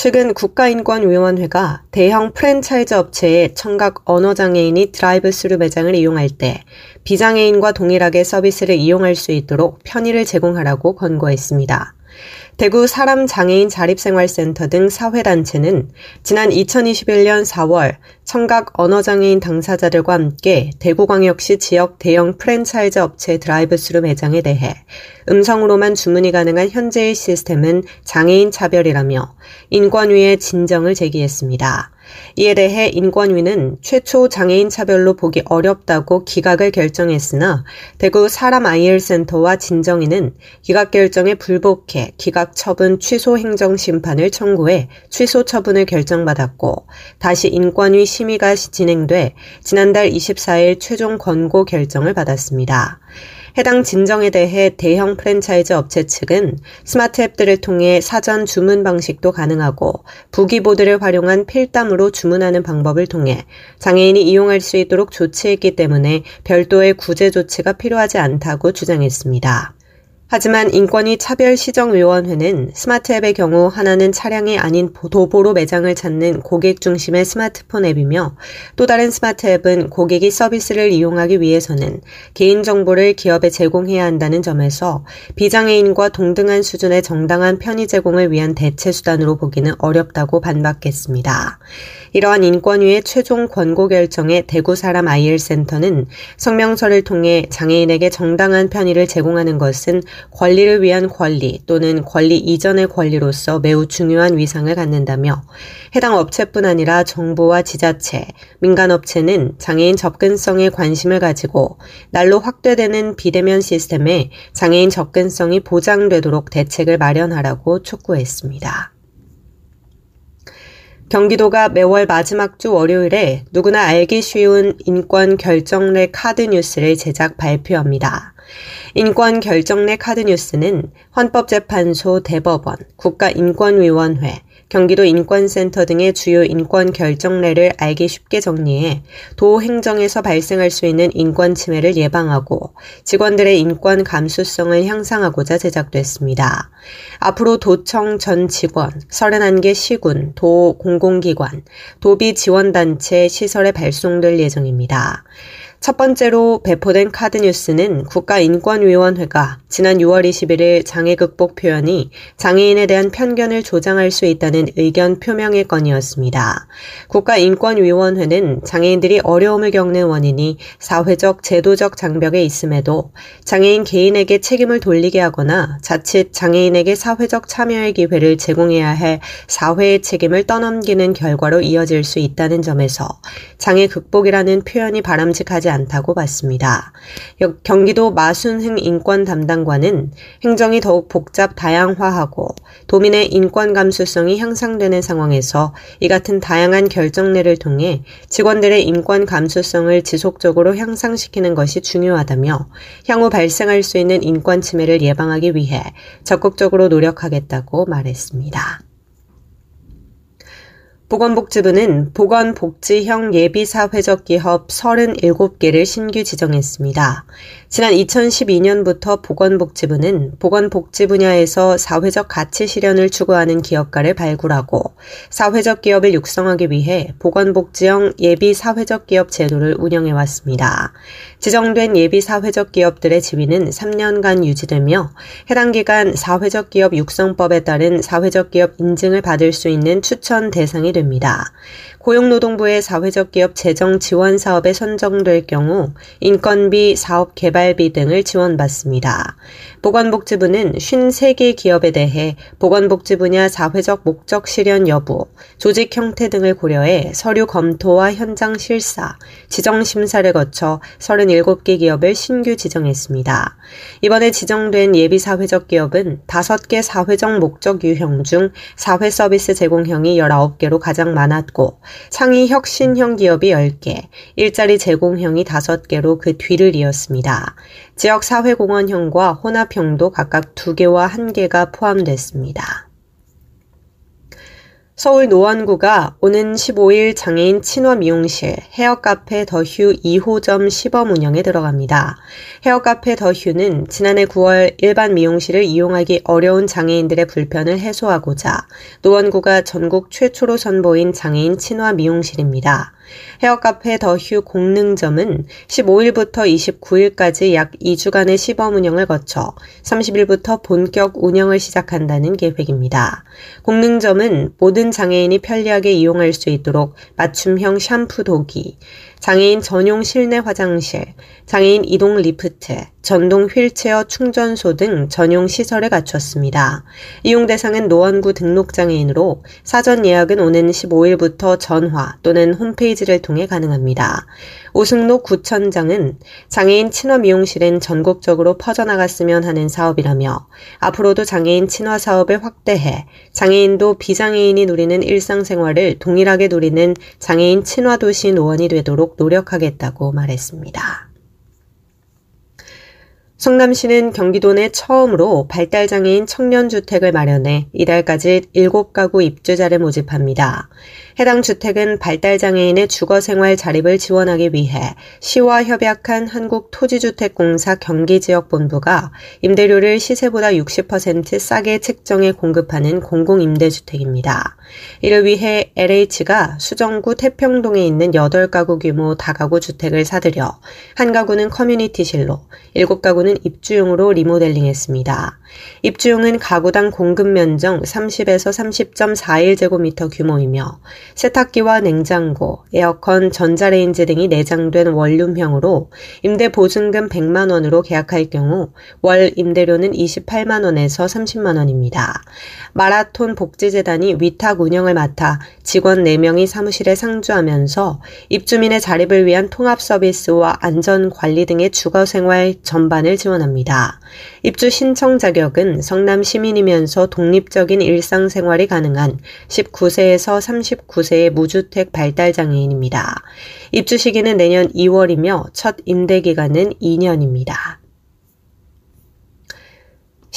최근 국가인권위원회가 대형 프랜차이즈 업체의 청각 언어장애인이 드라이브 스루 매장을 이용할 때 비장애인과 동일하게 서비스를 이용할 수 있도록 편의를 제공하라고 권고했습니다. 대구 사람장애인 자립생활센터 등 사회단체는 지난 2021년 4월 청각 언어장애인 당사자들과 함께 대구광역시 지역 대형 프랜차이즈 업체 드라이브스루 매장에 대해 음성으로만 주문이 가능한 현재의 시스템은 장애인 차별이라며 인권위에 진정을 제기했습니다. 이에 대해 인권위는 최초 장애인 차별로 보기 어렵다고 기각을 결정했으나 대구 사람 IL 센터와 진정위는 기각 결정에 불복해 기각 처분 취소 행정 심판을 청구해 취소 처분을 결정받았고 다시 인권위 심의가 진행돼 지난달 24일 최종 권고 결정을 받았습니다. 해당 진정에 대해 대형 프랜차이즈 업체 측은 스마트 앱 등을 통해 사전 주문 방식도 가능하고 부기보드를 활용한 필담으로 주문하는 방법을 통해 장애인이 이용할 수 있도록 조치했기 때문에 별도의 구제 조치가 필요하지 않다고 주장했습니다. 하지만 인권위 차별시정위원회는 스마트 앱의 경우 하나는 차량이 아닌 도보로 매장을 찾는 고객 중심의 스마트폰 앱이며 또 다른 스마트 앱은 고객이 서비스를 이용하기 위해서는 개인정보를 기업에 제공해야 한다는 점에서 비장애인과 동등한 수준의 정당한 편의 제공을 위한 대체 수단으로 보기는 어렵다고 반박했습니다. 이러한 인권위의 최종 권고 결정에 대구 사람 IL 센터는 성명서를 통해 장애인에게 정당한 편의를 제공하는 것은 권리를 위한 권리 또는 권리 이전의 권리로서 매우 중요한 위상을 갖는다며 해당 업체뿐 아니라 정부와 지자체, 민간업체는 장애인 접근성에 관심을 가지고 날로 확대되는 비대면 시스템에 장애인 접근성이 보장되도록 대책을 마련하라고 촉구했습니다. 경기도가 매월 마지막 주 월요일에 누구나 알기 쉬운 인권 결정례 카드 뉴스를 제작 발표합니다. 인권 결정례 카드 뉴스는 헌법재판소 대법원, 국가인권위원회, 경기도 인권센터 등의 주요 인권 결정례를 알기 쉽게 정리해 도 행정에서 발생할 수 있는 인권 침해를 예방하고 직원들의 인권 감수성을 향상하고자 제작됐습니다. 앞으로 도청 전 직원, 31개 시군, 도 공공기관, 도비 지원단체 시설에 발송될 예정입니다. 첫 번째로 배포된 카드 뉴스는 국가인권위원회가 지난 6월 21일 장애 극복 표현이 장애인에 대한 편견을 조장할 수 있다는 의견 표명의 건이었습니다. 국가인권위원회는 장애인들이 어려움을 겪는 원인이 사회적, 제도적 장벽에 있음에도 장애인 개인에게 책임을 돌리게 하거나 자칫 장애인에게 사회적 참여의 기회를 제공해야 할 사회의 책임을 떠넘기는 결과로 이어질 수 있다는 점에서 장애 극복이라는 표현이 바람직하지 적하지 않다고 봤습니다. 경기도 마순흥 인권 담당관은 행정이 더욱 복잡 다양화하고 도민의 인권 감수성이 향상되는 상황에서 이 같은 다양한 결정례를 통해 직원들의 인권 감수성을 지속적으로 향상시키는 것이 중요하다며 향후 발생할 수 있는 인권 침해를 예방하기 위해 적극적으로 노력하겠다고 말했습니다. 보건복지부는 보건복지형 예비사회적 기업 37개를 신규 지정했습니다. 지난 2012년부터 보건복지부는 보건복지 분야에서 사회적 가치 실현을 추구하는 기업가를 발굴하고 사회적 기업을 육성하기 위해 보건복지형 예비 사회적 기업 제도를 운영해 왔습니다. 지정된 예비 사회적 기업들의 지위는 3년간 유지되며 해당 기간 사회적 기업 육성법에 따른 사회적 기업 인증을 받을 수 있는 추천 대상이 됩니다. 고용노동부의 사회적 기업 재정 지원 사업에 선정될 경우 인건비, 사업 개발비 등을 지원받습니다. 보건복지부는 53개 기업에 대해 보건복지 분야 사회적 목적 실현 여부, 조직 형태 등을 고려해 서류 검토와 현장 실사, 지정 심사를 거쳐 37개 기업을 신규 지정했습니다. 이번에 지정된 예비 사회적 기업은 5개 사회적 목적 유형 중 사회 서비스 제공형이 19개로 가장 많았고 상위 혁신형 기업이 10개, 일자리 제공형이 5개로 그 뒤를 이었습니다. 지역 사회공헌형과 혼합형도 각각 2개와 1개가 포함됐습니다. 서울 노원구가 오는 15일 장애인 친화 미용실 헤어카페 더휴 2호점 시범 운영에 들어갑니다. 헤어카페 더휴는 지난해 9월 일반 미용실을 이용하기 어려운 장애인들의 불편을 해소하고자 노원구가 전국 최초로 선보인 장애인 친화 미용실입니다. 헤어카페 더 휴 공능점은 15일부터 29일까지 약 2주간의 시범 운영을 거쳐 30일부터 본격 운영을 시작한다는 계획입니다. 공능점은 모든 장애인이 편리하게 이용할 수 있도록 맞춤형 샴푸 도기, 장애인 전용 실내 화장실, 장애인 이동 리프트, 전동 휠체어 충전소 등 전용 시설을 갖췄습니다. 이용 대상은 노원구 등록장애인으로 사전 예약은 오는 15일부터 전화 또는 홈페이지를 통해 가능합니다. 오승록 구청장은 장애인 친화 미용실은 전국적으로 퍼져나갔으면 하는 사업이라며 앞으로도 장애인 친화 사업을 확대해 장애인도 비장애인이 누리는 일상생활을 동일하게 누리는 장애인 친화 도시 노원이 되도록 노력하겠다고 말했습니다. 성남시는 경기도 내 처음으로 발달장애인 청년주택을 마련해 이달까지 7가구 입주자를 모집합니다. 해당 주택은 발달장애인의 주거생활 자립을 지원하기 위해 시와 협약한 한국토지주택공사 경기지역본부가 임대료를 시세보다 60% 싸게 책정해 공급하는 공공임대주택입니다. 이를 위해 LH가 수정구 태평동에 있는 8가구 규모 다가구 주택을 사들여 한 가구는 커뮤니티실로, 7가구는 입주용으로 리모델링 했습니다. 입주용은 가구당 공급 면적 30에서 30.41제곱미터 규모이며 세탁기와 냉장고, 에어컨, 전자레인지 등이 내장된 원룸형으로 임대 보증금 100만 원으로 계약할 경우 월 임대료는 28만 원에서 30만 원입니다. 마라톤 복지재단이 위탁 운영을 맡아 직원 4명이 사무실에 상주하면서 입주민의 자립을 위한 통합 서비스와 안전 관리 등의 주거 생활 전반을 지원합니다. 입주 신청 자격 은 성남 시민이면서 독립적인 일상생활이 가능한 19세에서 39세의 무주택 발달장애인입니다. 입주 시기는 내년 2월이며 첫 임대 기간은 2년입니다.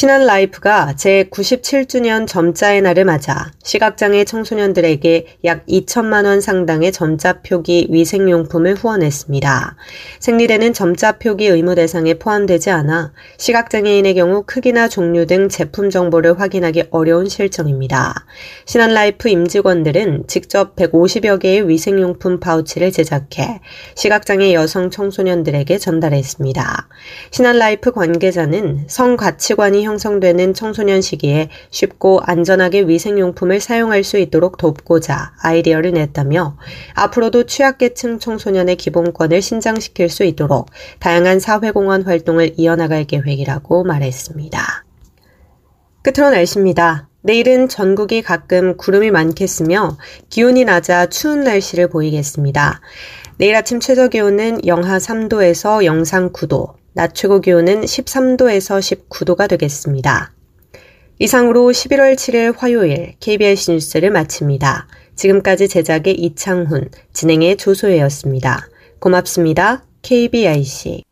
신한 라이프가 제97주년 점자의 날을 맞아 시각장애 청소년들에게 약 2천만 원 상당의 점자 표기 위생용품을 후원했습니다. 생리대는 점자 표기 의무 대상에 포함되지 않아 시각장애인의 경우 크기나 종류 등 제품 정보를 확인하기 어려운 실정입니다. 신한 라이프 임직원들은 직접 150여 개의 위생용품 파우치를 제작해 시각장애 여성 청소년들에게 전달했습니다. 신한 라이프 관계자는 성가치관이 형성되는 청소년 시기에 쉽고 안전하게 위생용품을 사용할 수 있도록 돕고자 아이디어를 냈다며 앞으로도 취약계층 청소년의 기본권을 신장시킬 수 있도록 다양한 사회공헌 활동을 이어나갈 계획이라고 말했습니다. 끝으로 날씨입니다. 내일은 전국이 가끔 구름이 많겠으며 기온이 낮아 추운 날씨를 보이겠습니다. 내일 아침 최저 기온은 영하 3도에서 영상 9도, 낮 최고 기온은 13도에서 19도가 되겠습니다. 이상으로 11월 7일 화요일 KBS 뉴스를 마칩니다. 지금까지 제작의 이창훈, 진행의 조소혜였습니다. 고맙습니다. KBIC.